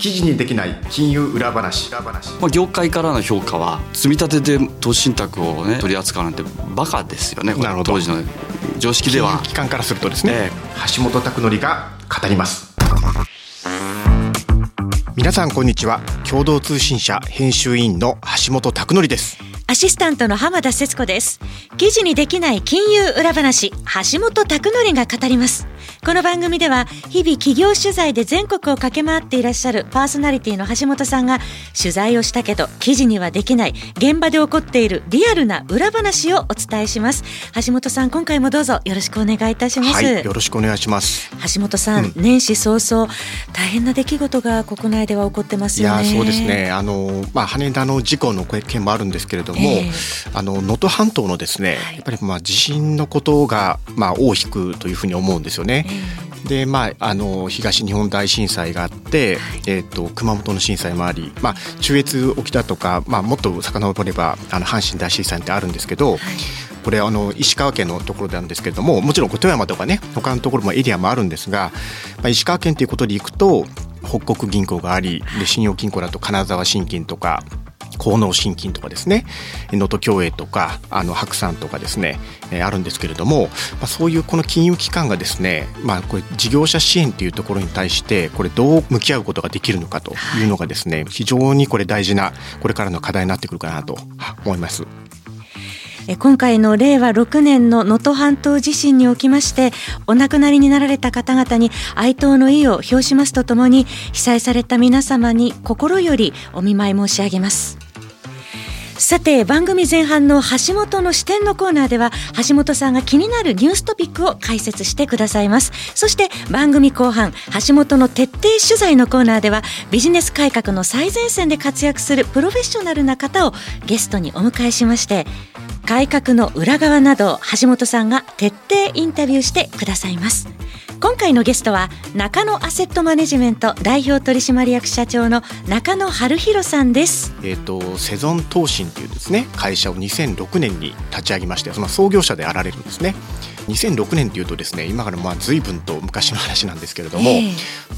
記事にできない金融裏話。まあ、業界からの評価は積み立てで投資信託をね取り扱うなんてバカですよね。これなるほど。当時の常識で金は融機関からするとですね、え。橋本拓則が語ります。皆さんこんにちは。共同通信社編集委員の橋本拓則です。アシスタントの浜田節子です。記事にできない金融裏話、橋本拓則が語ります。この番組では、日々企業取材で全国を駆け回っていらっしゃるパーソナリティの橋本さんが、取材をしたけど、記事にはできない、現場で起こっているリアルな裏話をお伝えします。橋本さん、今回もどうぞよろしくお願いいたします。はいよろしくお願いします橋本さん、年始早々、大変な出来事が国内では起こってますいやよね。そうですねあの、まあ、羽田の事故の件もあるんですけれどもええあの能登半島のですね、はいやっぱりまあ地震のことがまあ大きくというふうに思うんですよね。でまあ、あの東日本大震災があって、えー、と熊本の震災もあり、まあ、中越沖だとか、まあ、もっと遡ればあの阪神大震災ってあるんですけど、これあの石川県のところなんですけれどももちろん富山とかね他のところもエリアもあるんですが、まあ、石川県ということでいくと北国銀行がありで信用金庫だと金沢信金とか河野信金とかですね能登共栄とかあの白山とかですね、えーあるんですけれども、まあ、そういうこの金融機関がですね、まあ、これ事業者支援というところに対してこれどう向き合うことができるのかというのがですね非常にこれ大事なこれからの課題になってくるかなと思います。今回の令和6年の能登半島地震におきましてお亡くなりになられた方々に哀悼の意を表しますとともに被災された皆様に心よりお見舞い申し上げますさて番組前半の橋本の視点のコーナーでは橋本さんが気になるニューストピックを解説してくださいます。そして番組後半橋本の徹底取材のコーナーではビジネス改革の最前線で活躍するプロフェッショナルな方をゲストにお迎えしまして改革の裏側など橋本さんが徹底インタビューしてくださいます。今回のゲストは中野アセットマネジメント代表取締役社長の中野春弘さんです。えー、とセゾン投信というですね会社を2006年に立ち上げましてその創業者であられるんですね。2006年というとですね今からまあ随分と昔の話なんですけれども、ええ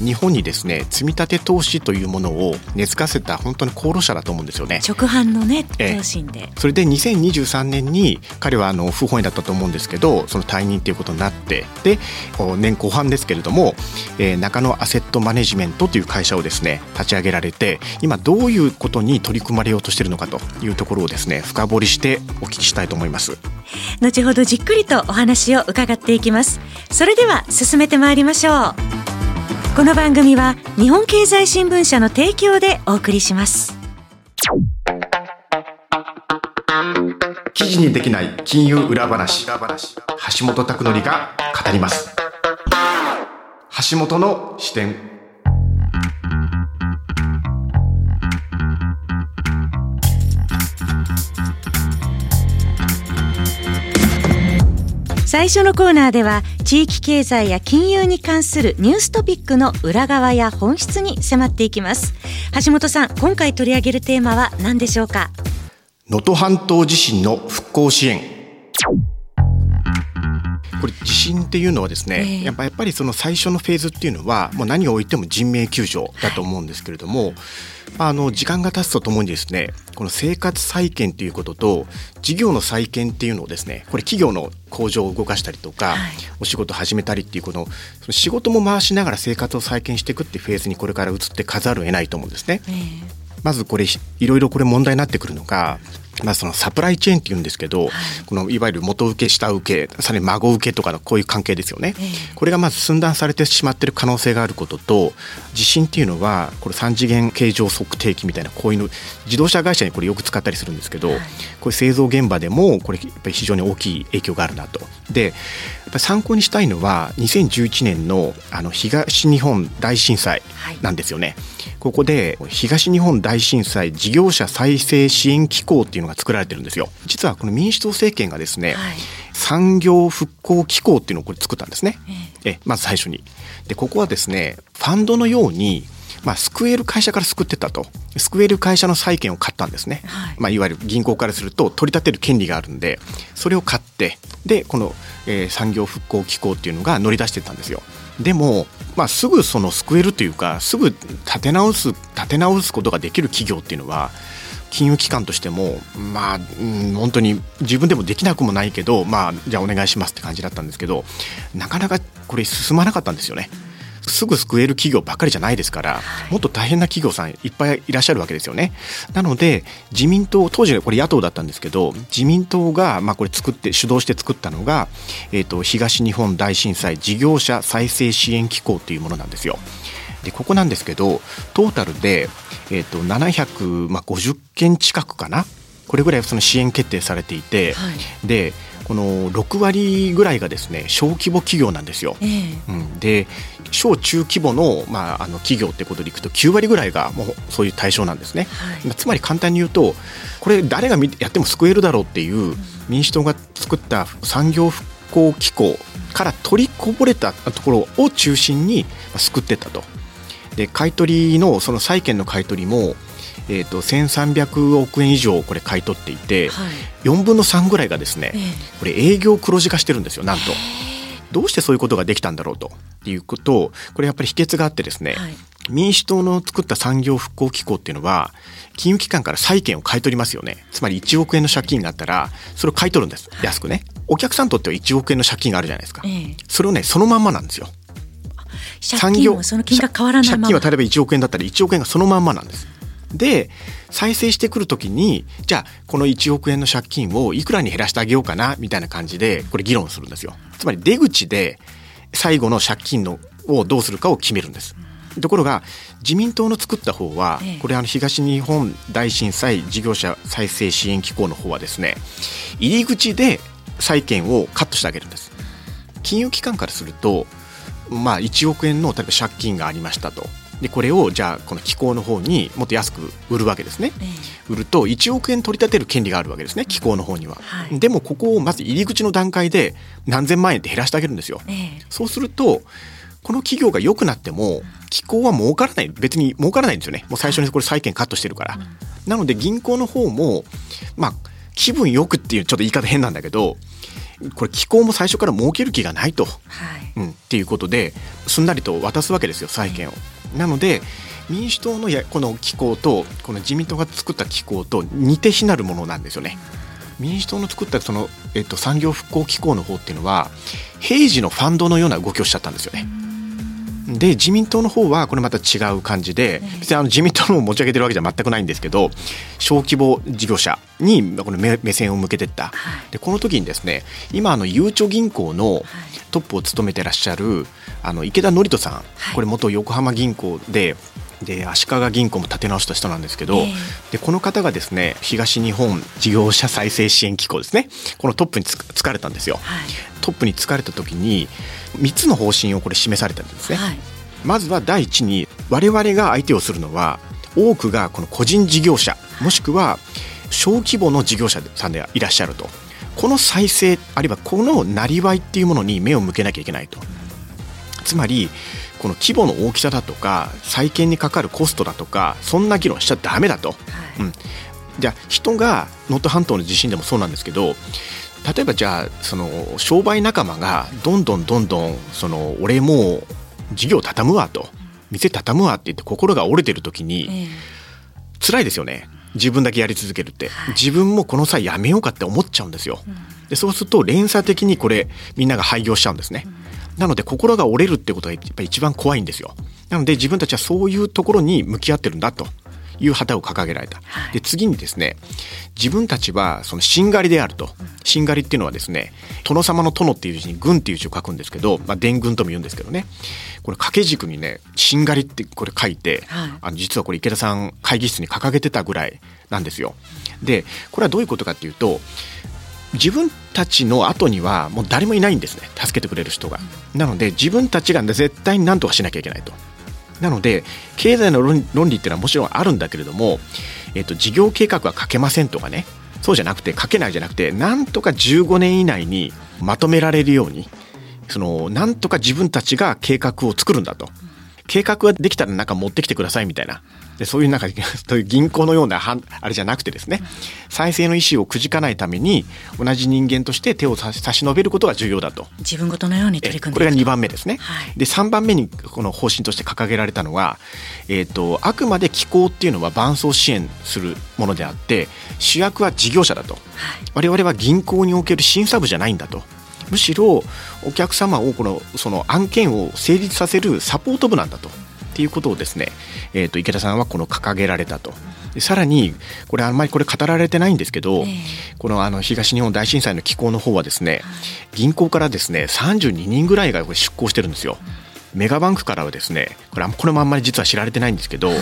日本にですね積み立て投資というものを根付かせた本当に功労者だと思うんですよね。直販のねええ投信で、それで2023年に彼はあの不本意だったと思うんですけどその退任ということになってで年後半ですけれども、えー中野アセットマネジメントという会社をですね立ち上げられて今どういうことに取り組まれようとしているのかというところをですね深掘りしてお聞きしたいと思います。後ほどじっくりとお話を伺っていきます。それでは進めてまいりましょう。この番組は日本経済新聞社の提供でお送りします。記事にできない金融裏話。橋本拓則が語ります。橋本の視点。最初のコーナーでは地域経済や金融に関するニューストピックの裏側や本質に迫っていきます。橋本さん今回取り上げるテーマは何でしょうか？能登半島地震の復興支援。これ地震っていうのはですね、ええ。やっぱやっぱりその最初のフェーズっていうのはもう何を置いても人命救助だと思うんですけれども、あの時間が経つとともにですねこの生活再建ということと事業の再建っていうのをですねこれ企業の工場を動かしたりとか、はい。お仕事を始めたりっていうこのその仕事も回しながら生活を再建していくっていうフェーズにこれから移ってかざるを得ないと思うんですね。まずこれいろいろこれ問題になってくるのが、まあ、そのサプライチェーンっていうんですけど、このいわゆる元請け下請けさらに孫請けとかのこういう関係ですよね、これがまず寸断されてしまっている可能性があることと地震っていうのはこれ3次元形状測定器みたいなこういうの自動車会社にこれよく使ったりするんですけど、これ製造現場でもこれやっぱり非常に大きい影響があるなと。で参考にしたいのは2011年のあの東日本大震災なんですよね。ここで東日本大震災事業者再生支援機構っていうのが作られてるんですよ。実はこの民主党政権がですね、はい産業復興機構っていうのをこれ作ったんですね。えまず最初に。でここはですねファンドのようにまあ、救える会社から救ってたと救える会社の債券を買ったんですね、はいまあ、いわゆる銀行からすると取り立てる権利があるんでそれを買ってでこの、えー産業復興機構っていうのが乗り出してたんですよでも、まあ、すぐその救えるというかすぐ立て直す立て直すことができる企業っていうのは金融機関としてもまあ、うん、本当に自分でもできなくもないけどまあじゃあお願いしますって感じだったんですけどなかなかこれ進まなかったんですよね。すぐ救える企業ばっかりじゃないですから、もっと大変な企業さんいっぱいいらっしゃるわけですよね。なので自民党当時これ野党だったんですけど自民党がまあこれ作って主導して作ったのが、えー、と東日本大震災事業者再生支援機構というものなんですよ。でここなんですけどトータルで、えー、と750件近くかな？これぐらいその支援決定されていて、はいでこの6割ぐらいがですね小規模企業なんですよ。ええうん、で小中規模の,、まあ、あの企業ってことでいくと9割ぐらいがもうそういう対象なんですね。はいまあつまり簡単に言うとこれ誰が見やっても救えるだろうっていう民主党が作った産業復興機構から取りこぼれたところを中心にまあ救ってったと。で買い取りのその債券の買い取りも、えー、と1300億円以上これ買い取っていて、はい。4分の3ぐらいがですね、ええ。これ営業黒字化してるんですよなんと。どうしてそういうことができたんだろうということこれやっぱり秘訣があってですね、はい。民主党の作った産業復興機構っていうのは金融機関から債券を買い取りますよね。つまり1億円の借金があったらそれを買い取るんです。安くね。お客さんにとっては1億円の借金があるじゃないですか、ええ。それをねそのまんまなんですよ借金はその金額変わらないまま。借金は例えば1億円だったら1億円がそのまんまなんです。で再生してくるときにじゃあこの1億円の借金をいくらに減らしてあげようかなみたいな感じでこれ議論するんですよ。つまり出口で最後の借金のをどうするかを決めるんです。ところが自民党の作った方はええ。これあの東日本大震災事業者再生支援機構の方はですね入り口で債券をカットしてあげるんです。金融機関からすると、まあ、1億円の例えば借金がありましたと。でこれをじゃあこの機構の方にもっと安く売るわけですね。え売ると1億円取り立てる権利があるわけですね機構の方には、はい。でもここをまず入り口の段階で何千万円って減らしてあげるんですよ。ええ。えそうするとこの企業が良くなっても機構は儲からない別に儲からないんですよね。もう最初にこれ債券カットしてるから、なので銀行の方もまあ気分よくっていうちょっと言い方変なんだけどこれ機構も最初から儲ける気がないと、はいうん、っていうことですんなりと渡すわけですよ債券を。なので民主党のやこの機構とこの自民党が作った機構と似て非なるものなんですよね。民主党の作ったその、えっと、産業復興機構の方っていうのは平時のファンドのような動きをしちゃったんですよね。で自民党の方はこれまた違う感じで別にあの自民党の持ち上げてるわけじゃ全くないんですけど小規模事業者にこの目目線を向けてった。はい。でこの時にですね今あのゆうちょ銀行のトップを務めてらっしゃるあの池田典人さん、い。これ元横浜銀行でで足利銀行も立て直した人なんですけど、ええ。でこの方がですね東日本事業者再生支援機構ですね。このトップにつつかれたんですよ。はい。トップに就かれた時に3つの方針をこれ示されたんですね。はい。まずは第一に我々が相手をするのは多くがこの個人事業者もしくは小規模の事業者さんでいらっしゃると。この再生あるいはこのなりわいっていうものに目を向けなきゃいけないと。つまりこの規模の大きさだとか再建にかかるコストだとかそんな議論しちゃダメだと、うん、じゃあ人が能登半島の地震でもそうなんですけど例えばじゃあその商売仲間がどんどんどんどんその俺もう事業畳むわと店畳むわって言って心が折れてる時にええ。辛いですよね。自分だけやり続けるって。自分もこの際やめようかって思っちゃうんですよ。でそうすると連鎖的にこれみんなが廃業しちゃうんですね。なので心が折れるってことがやっぱり一番怖いんですよ。なので自分たちはそういうところに向き合ってるんだという旗を掲げられた。で次にですね自分たちはそのしんがりであると。しんがりっていうのはですね殿様の殿っていう字に軍っていう字を書くんですけど、まあ、伝軍とも言うんですけどね。これ掛け軸にねしんがりってこれ書いて、はい。あの実はこれ池田さん会議室に掲げてたぐらいなんですよ。でこれはどういうことかっていうと自分たちの後にはもう誰もいないんですね。助けてくれる人が。なので自分たちが絶対に何とかしなきゃいけないと。なので経済の論理っていうのはもちろんあるんだけれども、えっと、事業計画は書けませんとかねそうじゃなくて書けないじゃなくてなんとか15年以内にまとめられるようにそのなんとか自分たちが計画を作るんだと。計画ができたらなんか持ってきてくださいみたいな。でそういうなんか そういう銀行のようなあれじゃなくてですね。再生の意思をくじかないために同じ人間として手を差し伸べることが重要だと。自分ごとのように取り組んでこれが2番目ですね、はい、で3番目にこの方針として掲げられたのは、えーと、あくまで機構っていうのは伴走支援するものであって主役は事業者だと、はい、我々は銀行における審査部じゃないんだとむしろお客様をこのその案件を成立させるサポート部なんだと。っていうことをですね、えー、と池田さんはこの掲げられたと。でさらにこれあんまりこれ語られてないんですけど、えー、このあの東日本大震災の機構の方はですね、銀行からですね32人ぐらいが出向してるんですよ。メガバンクからはですねこれこれもあんまり実は知られてないんですけど、はい、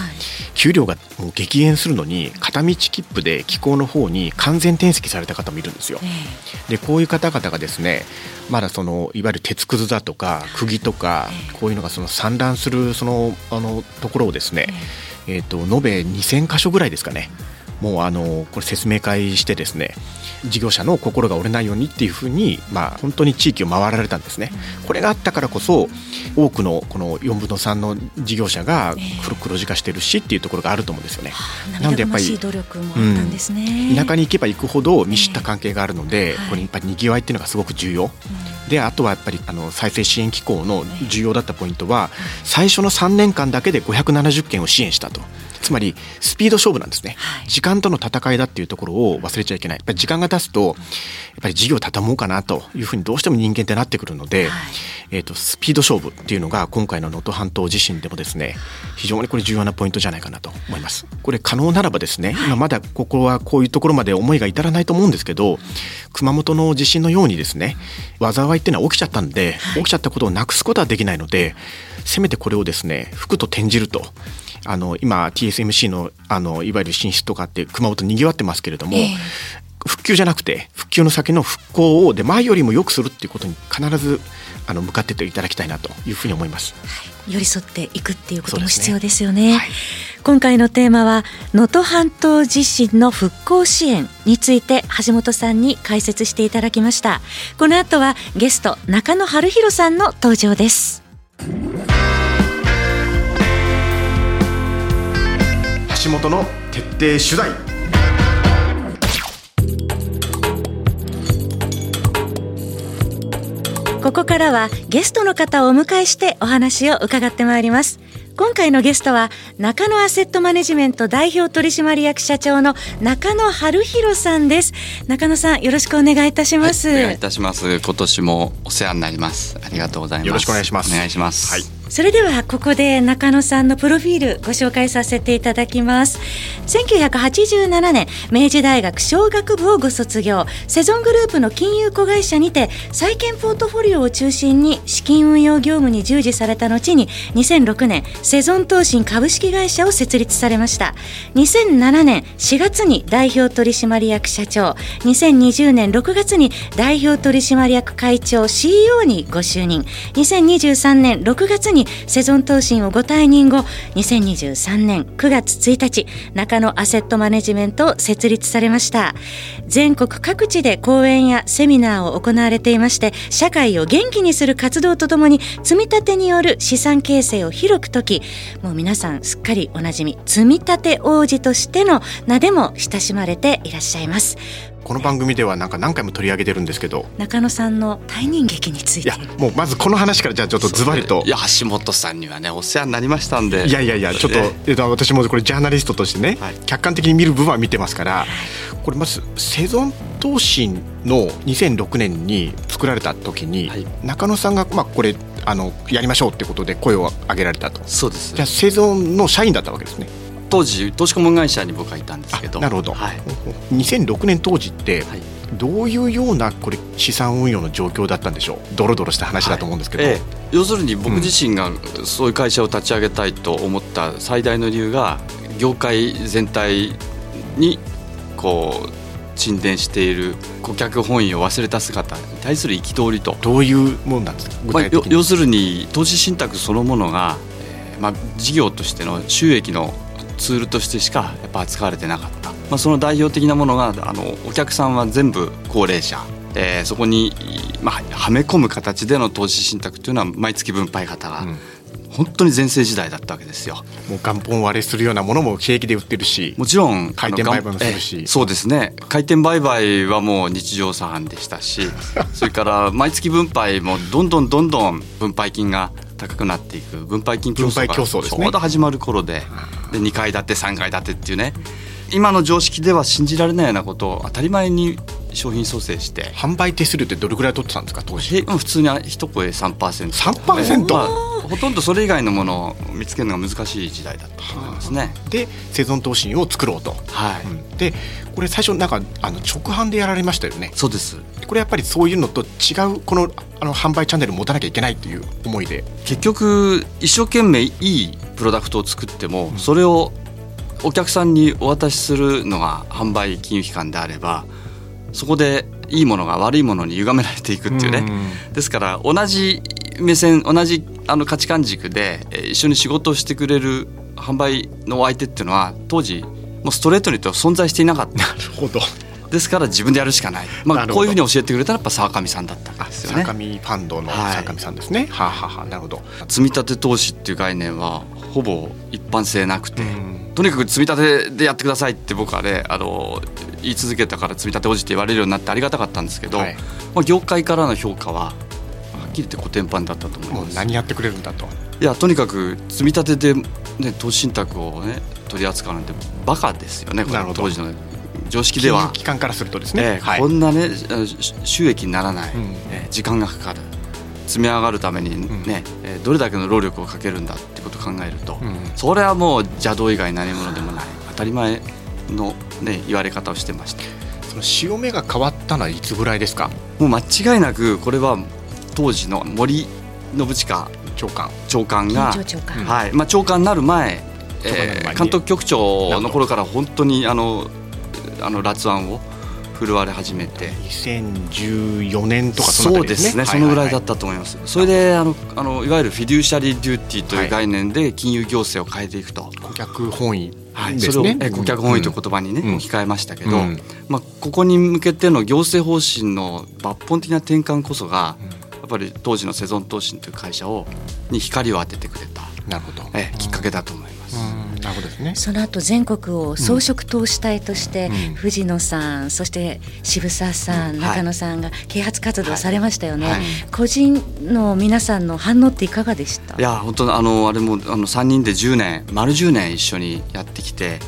給料がもう激減するのに片道切符で機構の方に完全転籍された方もいるんですよ。でこういう方々がですねまだそのいわゆる鉄くずだとか釘とかこういうのがその散乱するそのあのところをですね、えーと延べ2000箇所ぐらいですかねもうあのこれ説明会してですね事業者の心が折れないようにっていうふうに、まあ、本当に地域を回られたんですね。これがあったからこそ多くのこの4分の3の事業者が黒字化してるしっていうところがあると思うんですよね。なんでやっぱりうん、田舎に行けば行くほど見知った関係があるので、これやっぱりにぎわいっていうのがすごく重要。であとはやっぱりあの再生支援機構の重要だったポイントは最初の3年間だけで570件を支援したと。つまりスピード勝負なんですね、はい、時間との戦いだっていうところを忘れちゃいけない。やっぱり時間が経つとやっぱり事業を畳もうかなというふうにどうしても人間ってなってくるので、はい、えーと、スピード勝負っていうのが今回の能登半島地震でもですね非常にこれ重要なポイントじゃないかなと思います。これ可能ならばですね、はい、今まだここはこういうところまで思いが至らないと思うんですけど熊本の地震のようにですね災いっていうのは起きちゃったんで、起きちゃったことをなくすことはできないのでせめてこれをですね服と転じるとあの今 TSMC のあのいわゆる進出とかって熊本にぎわってますけれども、えー、復旧じゃなくて復旧の先の復興をで前よりも良くするっていうことに必ずあの向かってていただきたいなというふうに思います。はい寄り添っていくっていうことも必要ですよね。ねはい、今回のテーマは能登半島地震の復興支援について橋本さんに解説していただきました。この後はゲスト中野春弘さんの登場です。橋本の徹底取材ここからはゲストの方をお迎えしてお話を伺ってまいります。今回のゲストは中野アセットマネジメント代表取締役社長の中野春弘さんです。中野さんよろしくお願いいたします、はい、お願いいたします。今年もお世話になります。ありがとうございます。よろしくお願いします。お願いします。はいそれではここで中野さんのプロフィールご紹介させていただきます。1987年明治大学商学部をご卒業。セゾングループの金融子会社にて債券ポートフォリオを中心に資金運用業務に従事された後に2006年セゾン投信株式会社を設立されました。2007年4月に代表取締役社長。2020年6月に代表取締役会長 CEO にご就任。2023年6月ににセゾン投信をご退任後2023年9月1日中野アセットマネジメントを設立されました。全国各地で講演やセミナーを行われていまして社会を元気にする活動とともに積み立てによる資産形成を広く解きもう皆さんすっかりおなじみ積み立て王子としての名でも親しまれていらっしゃいます。この番組ではなんか何回も取り上げてるんですけど。中野さんの退任劇について。いやもうまずこの話からじゃあちょっとズバリと。いや橋本さんにはねお世話になりましたんで。いやいやいやちょっと、えー、私もこれジャーナリストとしてね、はい、客観的に見る部分は見てますからこれまずセゾン投信の2006年に作られた時に、はい、中野さんがまあこれあのやりましょうってことで声を上げられたと。そうです。じゃあセゾンの社員だったわけですね当時投資顧問会社に僕はいたんですけど。なるほど、はい、2006年当時って、はい。どういうようなこれ資産運用の状況だったんでしょう？ドロドロした話だと思うんですけど、はいええ、要するに僕自身がそういう会社を立ち上げたいと思った最大の理由が業界全体にこう沈殿している顧客本位を忘れた姿に対する憤りと。どういうものなんですか？まあ、要するに投資信託そのものが、えーまあ、事業としての収益のツールとしてしかやっぱ扱われてなかった、まあ、その代表的なものがあのお客さんは全部高齢者えー、そこに、まあ、はめ込む形での投資信託というのは毎月分配型が本当に全盛時代だったわけですよ。もう元本割れするようなものも平気で売ってるしもちろん回転売買もするし。そうですね。回転売買はもう日常茶飯でしたし それから毎月分配もどんどんどんどん分配金が高くなっていく。分配金競争がちょうど始まる頃でで2階建て3階建てっていうね。今の常識では信じられないようなことを当たり前に商品蘇生して。販売手数料ってどれぐらい取ってたんですか当時？普通に一声 3%, 3%? まあ、ほとんどそれ以外のものを見つけるのが難しい時代だったと思いますね。で生存投信を作ろうと。はい、うん、でこれ最初なんかあの直販でやられましたよね。そうです。これやっぱりそういうのと違うこのあの販売チャンネル持たなきゃいけないという思いで。結局一生懸命いいプロダクトを作っても、うん、それをお客さんにお渡しするのが販売金融機関であればそこでいいものが悪いものに歪められていくっていうね、うですから同じ目線同じあの価値観軸で一緒に仕事をしてくれる販売の相手っていうのは当時もうストレートに言うと存在していなかった。なるほど。ですから自分でやるしかない、まあ、こういうふうに教えてくれたらやっぱ沢上さんだったんですよね。沢上ファンドの沢上さんですね、はい、はあ、はあ、なるほど。積立投資っていう概念はほぼ一般性なくて、とにかく積み立てでやってくださいって僕はねあの言い続けたから積み立ておじって言われるようになってありがたかったんですけど、はい、まあ、業界からの評価ははっきり言って古典版だったと思います。何やってくれるんだと。いやとにかく積み立てで、ね、投資信託をね取り扱うなんてバカですよねこの当時の常識では。機関からするとですね、えーはい、こんなね収益にならない、うん、えー、時間がかかる。積み上がるためにね、うん、どれだけの労力をかけるんだってことを考えると、うん、それはもう邪道以外何者でもない。当たり前の、ね、言われ方をしてました。その潮目が変わったのはいつぐらいですか？もう間違いなくこれは当時の森信親長官長官がはいまあ、長官になる前、えー、監督局長の頃から本当にあのあの辣腕を振るわれ始めて。2014年とかそうですね、そのぐらいだったと思います、それであのあのいわゆるフィデューシャリー・デューティーという概念で金融行政を変えていくと、顧客本位はい、それをえ顧客本位という言葉にね、置き換えましたけど、まあ、ここに向けての行政方針の抜本的な転換こそが、やっぱり当時のセゾン投信という会社をに光を当ててくれたなるほどえきっかけだと思います。なるほどですね。その後全国を装飾投資隊として、うん、藤野さん、そして渋沢さん、中野さんが啓発活動されましたよね。はいはい、個人の皆さんの反応っていかがでした？いや本当あのあれもあの三人で10年丸10年一緒にやってきて。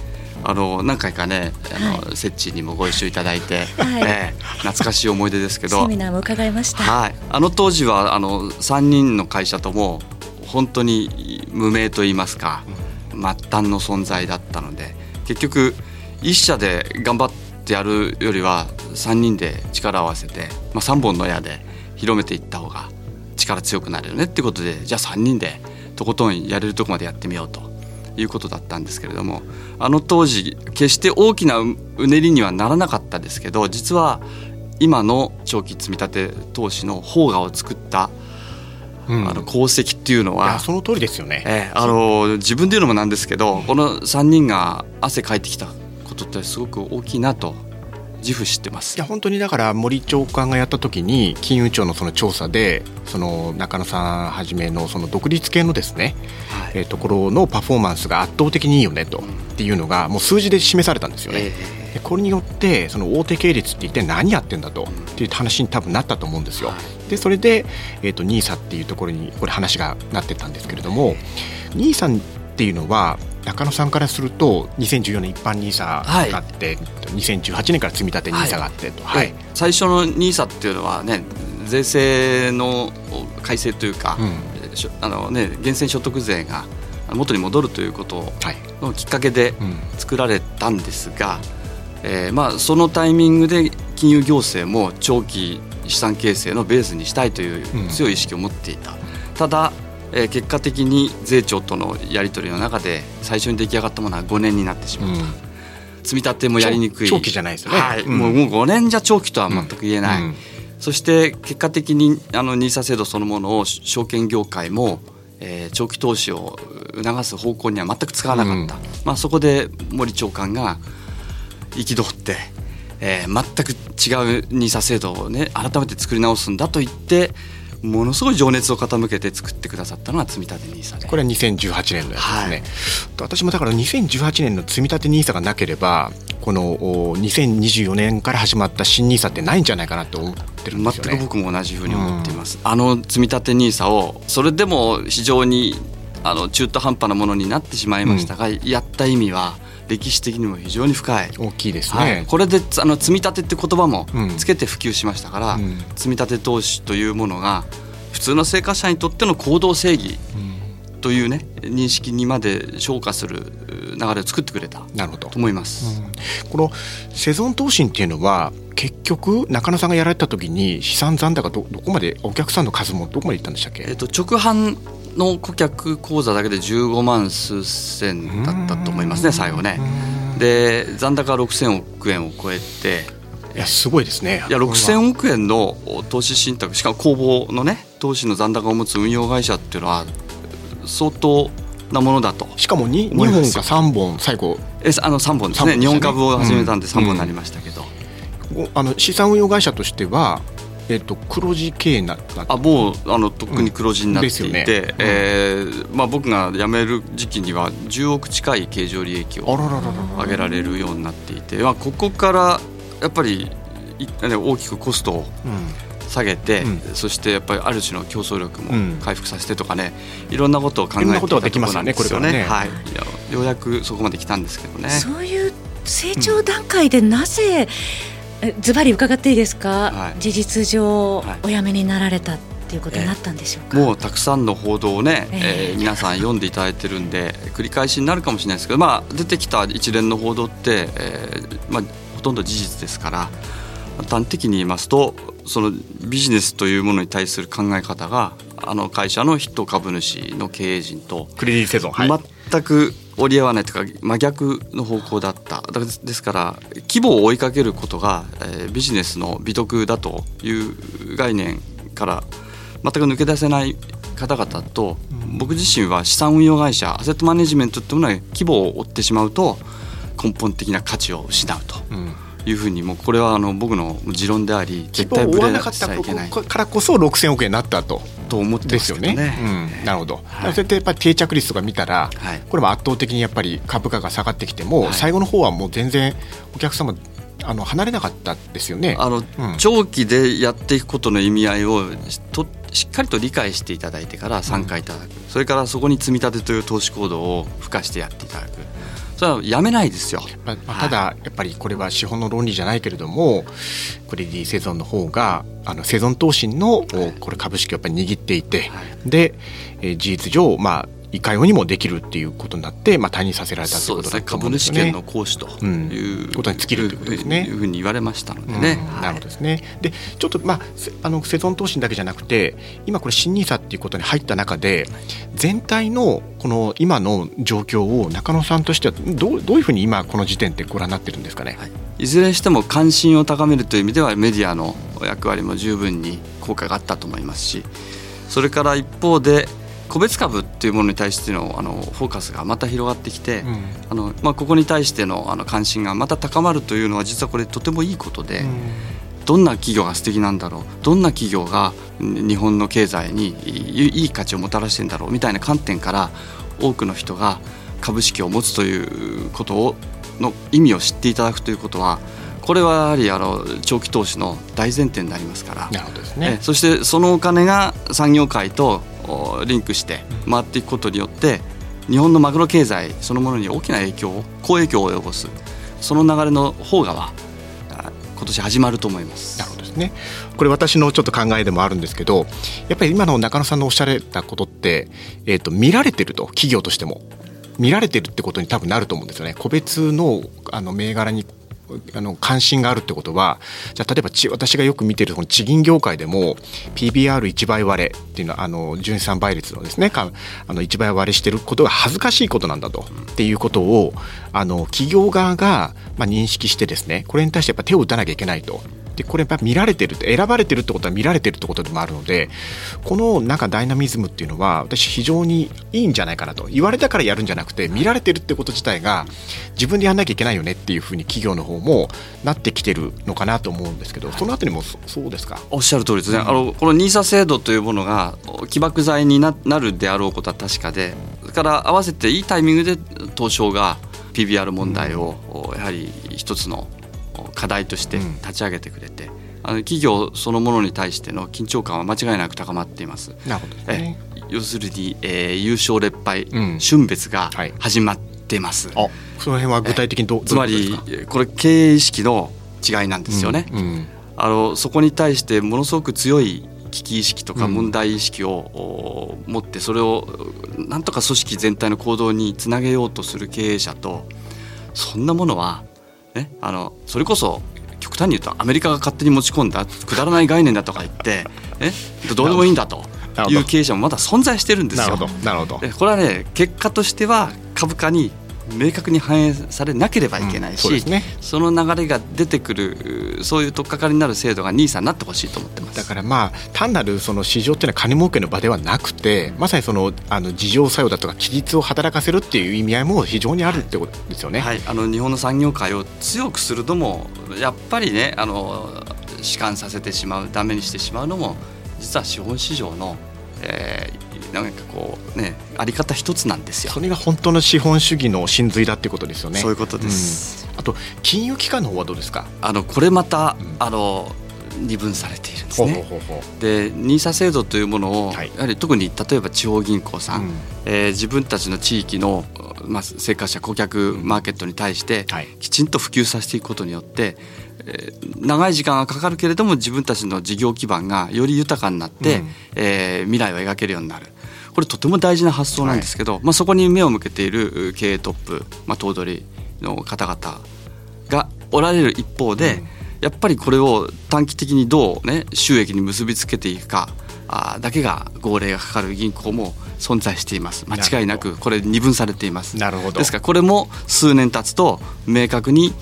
あの何回かねあの、はい、セッチにもご一緒いただいて、はい。えー、懐かしい思い出ですけど。セミナーも伺いました、はい、あの当時はあの3人の会社とも本当に無名と言いますか、末端の存在だったので結局一社で頑張ってやるよりは3人で力を合わせて、まあ、3本の矢で広めていった方が力強くなるよねってことでじゃあ3人でとことんやれるとこまでやってみようということだったんですけれどもあの当時決して大きなうねりにはならなかったですけど実は今の長期積立投資の邦画を作ったうん、あの功績っていうのはその通りですよね、えー、あの自分で言うのもなんですけどこの3人が汗かいてきたことってすごく大きいなと自負してます。いや本当にだから森長官がやった時に金融庁のその調査でその中野さんはじめのその独立系のですね、はい、えー、ところのパフォーマンスが圧倒的にいいよねと、っていうのがもう数字で示されたんですよね。えー、これによってその大手系列って一体何やってんだと、っていう話に多分なったと思うんですよ。でそれで、えーと、NISA っていうところにこれ話がなってたんですけれども NISA っていうのは中野さんからすると2014年一般 NISA があって、はい、2018年から積み立て NISA があってと、はい、はい、最初の NISA っていうのはね税制の改正というか、うん、あのね、源泉所得税が元に戻るということのきっかけで作られたんですが、うん、えー、まあ、そのタイミングで金融行政も長期資産形成のベースにしたいという強い意識を持っていた、うん、ただ、えー、結果的に税調とのやり取りの中で最初に出来上がったものは5年になってしまった、うん、積み立てもやりにくい。長期じゃないですよね、はい、もうもう5年じゃ長期とは全く言えない、そして結果的にあの NISA 制度そのものを証券業界もえー、長期投資を促す方向には全く使わなかった、うん、まあ、そこで森長官が憤って、えー、全く違う NISA 制度をね改めて作り直すんだと言ってものすごい情熱を傾けて作ってくださったのが積立 NISA でこれは2018年のやつですね、はい、私もだから2018年の積立 NISA がなければこの2024年から始まった新 NISA ってないんじゃないかなと思ってるんですよね。全く僕も同じふうに思っています、うん、あの積立 NISA をそれでも非常にあの中途半端なものになってしまいましたが、うん、やった意味は歴史的にも非常に深い。大きいですね、はい、これであの積み立てって言葉もつけて普及しましたから、うん、積み立て投資というものが普通の生活者にとっての行動正義というね認識にまで昇華する流れを作ってくれたなるほど。と思います、うん、このセゾン投資っていうのは結局中野さんがやられた時に資産残高どどこまでお客さんの数もどこまでいったんでしたっけ、えっと、直販の顧客口座だけで15万数千だったと思いますね最後ね。で残高6000億円を超えて。いやすごいですね。いや6000億円の投資信託しかも公募のね投資の残高を持つ運用会社っていうのは相当なものだと。しかも 2, 2本か3本最後。えあの3本ですね、ね、日本株を始めたんで3本になりましたけど、うん。うん、あの資産運用会社としてはえっと、黒字経営なあもうあのとっくに黒字になっていて、うん。ねうん、えー、まあ、僕が辞める時期には10億近い経常利益を上げられるようになっていて、まあ、ここからやっぱり大きくコストを下げて、うん、そしてやっぱりある種の競争力も回復させてとかね、いろんなことを考えていたところなんですよね。ねはい、ようやくそこまで来たんですけどね。そういう成長段階でなぜ、ずばり伺っていいですか、はい、事実上、お辞めになられたということになったんでしょうか、えー、もうたくさんの報道をね、えー、えー、皆さん読んでいただいてるんで繰り返しになるかもしれないですけど、まあ、出てきた一連の報道って、えーまあ、ほとんど事実ですから端的に言いますとそのビジネスというものに対する考え方があの会社の筆頭株主の経営陣とクレディセゾン、はい、全く折り合わないというか真逆の方向だったですから規模を追いかけることが、えー、ビジネスの美徳だという概念から全く抜け出せない方々と、僕自身は資産運用会社アセットマネジメントっていうのは規模を追ってしまうと根本的な価値を失うと。うんいうふうにもうこれはあの僕の持論であり絶対ぶれなかったからこそ6000億円になったと。と思ってですよね。うん、なるほど。はい、そうやってやっぱり定着率とか見たら、はい、これも圧倒的にやっぱり株価が下がってきても、はい、最後の方はもう全然お客様あの離れなかったですよね。あの、うん、長期でやっていくことの意味合いをとしっかりと理解していただいてから参加いただく、うん、それからそこに積み立てという投資行動を付加してやっていただく。それはやめないですよ、まあ、ただやっぱりこれは資本の論理じゃないけれどもクレディ・セゾンの方があのセゾン投信のこれ株式をやっぱり握っていて、で事実上まあいかようにもできるっていうことになって、まあ、退任させられたということだと思うんですね。株主権の行使という、うん、ことに尽きるということですね。いうふうに言われましたのでね。うん、なるほどですね。でちょっとまああのセゾン投資だけじゃなくて今これ新ニーサっていうことに入った中で全体のこの今の状況を中野さんとしてはどうどういうふうに今この時点でご覧になってるんですかね？はい、いずれにしても関心を高めるという意味ではメディアの役割も十分に効果があったと思いますしそれから一方で個別株っていうものに対してのあのフォーカスがまた広がってきて、うん、あのまあ、ここに対してのあの関心がまた高まるというのは実はこれとてもいいことで、うん、どんな企業が素敵なんだろうどんな企業が日本の経済にいい価値をもたらしてんだろうみたいな観点から多くの人が株式を持つということをの意味を知っていただくということはこれはやはりあの長期投資の大前提になりますから。なるほどです、ね、そしてそのお金が産業界とリンクして回っていくことによって日本のマグロ経済そのものに大きな影響を好影響を及ぼすその流れの方がは今年始まると思います。なるほどですね。これ私のちょっと考えでもあるんですけど、やっぱり今の中野さんのおっしゃられたことって、えっ、ー、と見られてると企業としても見られてるってことに多分なると思うんですよね。個別のあの銘柄にあの関心があるってことはじゃあ例えばち私がよく見てるこの地銀業界でも PBR1 倍割れっていうのはあの純資産倍率のですねかあの1倍割れしてることが恥ずかしいことなんだと。っていうことをあの企業側がまあ認識してですねこれに対してやっぱ手を打たなきゃいけないと。でこれやっぱ見られてるって選ばれてるってことは見られてるってことでもあるのでこのなんかダイナミズムっていうのは私非常にいいんじゃないかなと。言われたからやるんじゃなくて見られてるってこと自体が自分でやんなきゃいけないよねっていうふうに企業の方もなってきてるのかなと思うんですけどそのあたりもそうですか？おっしゃる通りですね、うん、あのこの NISA 制度というものが起爆剤になるであろうことは確かでそれから合わせていいタイミングで東証が PBR 問題をやはり一つの課題として立ち上げてくれて、あの企業そのものに対しての緊張感は間違いなく高まっています。なるほど、ね、要するに、えー、優勝劣敗、うん、春別が始まってます。はい、その辺は具体的にどつまりこれ経営意識の違いなんですよね。うんうん、あのそこに対してものすごく強い危機意識とか問題意識を、持ってそれをなんとか組織全体の行動につなげようとする経営者とそんなものは、ね、あのそれこそ極端に言うとアメリカが勝手に持ち込んだくだらない概念だとか言ってえどうでもいいんだという経営者もまだ存在してるんですよ。なるほどこれはね結果としては株価に明確に反映されなければいけないし、うんそね、その流れが出てくるそういう取っかかりになる制度が NISA になってほしいと思ってますだからまあ単なるその市場っていうのは金儲けの場ではなくてまさにそのあの自浄作用だとか規律を働かせるっていう意味合いも非常にあるってことですよね。はい、あの日本の産業界を強くするのもやっぱりねあの弛緩させてしまうダメにしてしまうのも実は資本市場の、えー、なんかこうねあり方一つなんですよ。それが本当の資本主義の真髄だっていうことですよね。そういうことです、うん、あと金融機関の方はどうですか？あのこれまた、うん、あの二分されているんですね。で NISA 制度というものを、はい、やはり特に例えば地方銀行さん、うん、えー、自分たちの地域の、まあ、生活者顧客マーケットに対して、きちんと普及させていくことによって、えー、長い時間がかかるけれども自分たちの事業基盤がより豊かになって、うん、えー、未来を描けるようになる。これとても大事な発想なんですけど、はい、まあ、そこに目を向けている経営トップ、まあ、頭取の方々がおられる一方で、うん、やっぱりこれを短期的にどう、ね、収益に結びつけていくかあだけが号令がかかる銀行も存在しています。間違いなくこれ二分されています。なるほど。ですからこれも数年経つと明確に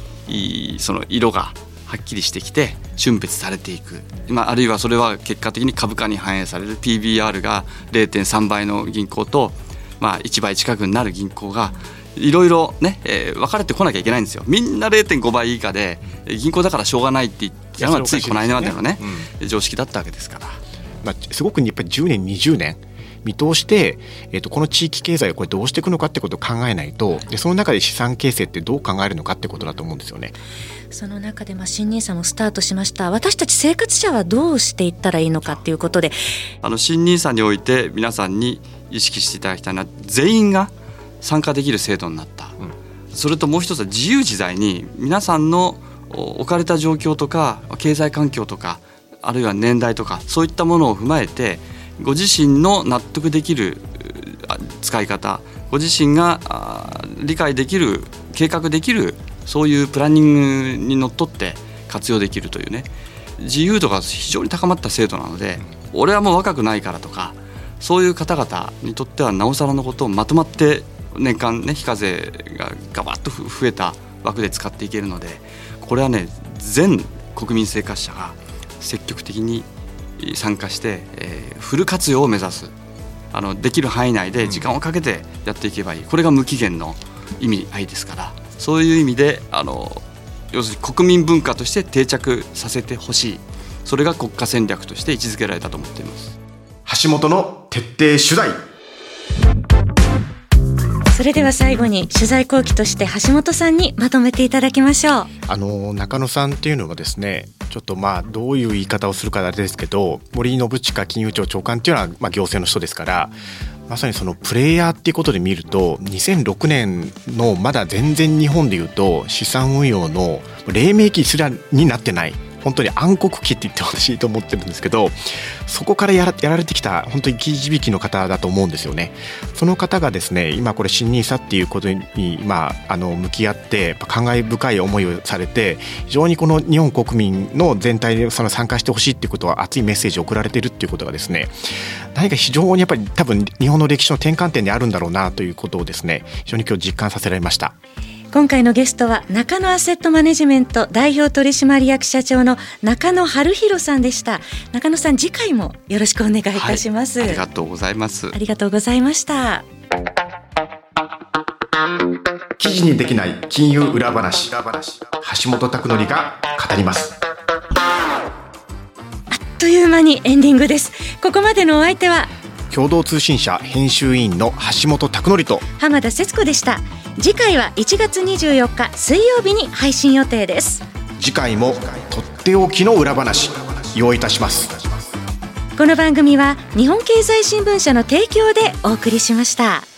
その色がはっきりしてきて瞬別されていく、まあ、あるいはそれは結果的に株価に反映される。PBR が0.3倍の銀行と、まあ、1倍近くになる銀行がいろいろね、えー、分かれてこなきゃいけないんですよ。みんな0.5倍以下で銀行だからしょうがないって言ってのはついこの間までのね、うん、常識だったわけですから。まあ、すごくやっぱり10年20年見通して、えーと、この地域経済をこれどうしていくのかってことを考えないとでその中で資産形成ってどう考えるのかってことだと思うんですよね。その中でまあ新ニーサもスタートしました。私たち生活者はどうしていったらいいのかっていうことで。あの新ニーサにおいて皆さんに意識していただきたいのは全員が参加できる制度になった、うん、それともう一つは自由自在に皆さんの置かれた状況とか経済環境とかあるいは年代とかそういったものを踏まえてご自身の納得できる使い方ご自身が理解できる計画できるそういうプランニングにのっとって活用できるというね。自由度が非常に高まった制度なので、俺はもう若くないからとかそういう方々にとってはなおさらのことをまとまって年間ね非課税がガバッと増えた枠で使っていけるのでこれはね全国民生活者が積極的に参加して、えー、フル活用を目指す。あのできる範囲内で時間をかけてやっていけばいい、これが無期限の意味合いですから。そういう意味であの要するに国民文化として定着させてほしい。それが国家戦略として位置づけられたと思っています。橋本の徹底取材。それでは最後に取材後期として橋本さんにまとめていただきましょうあの中野さんっていうのはですねちょっとまあどういう言い方をするかあれですけど森信近金融庁長官っていうのはまあ行政の人ですからまさにそのプレイヤーっていうことで見ると2006年のまだ全然日本でいうと資産運用の黎明期すらになってない。本当に暗黒期って言ってほしいと思ってるんですけどそこからやらやられてきた本当に生き字引の方だと思うんですよね。その方がですね今これ新 nisa っていうことに、まあ、あの向き合って感慨深い思いをされて非常にこの日本国民の全体でその参加してほしいっていうことは熱いメッセージを送られてるっていうことがですね何か非常にやっぱり多分日本の歴史の転換点であるんだろうなということをですね非常に今日実感させられました。今回のゲストは中野アセットマネジメント代表取締役社長の中野春弘さんでした。中野さん次回もよろしくお願いいたします、はい、ありがとうございます。ありがとうございました。記事にできない金融裏話橋本拓典が語ります。あっという間にエンディングです。ここまでのお相手は共同通信社編集員の橋本拓典と。浜田節子でした。次回は1月24日水曜日に配信予定です。次回もとっておきの裏話用意いたします。この番組は日本経済新聞社の提供でお送りしました。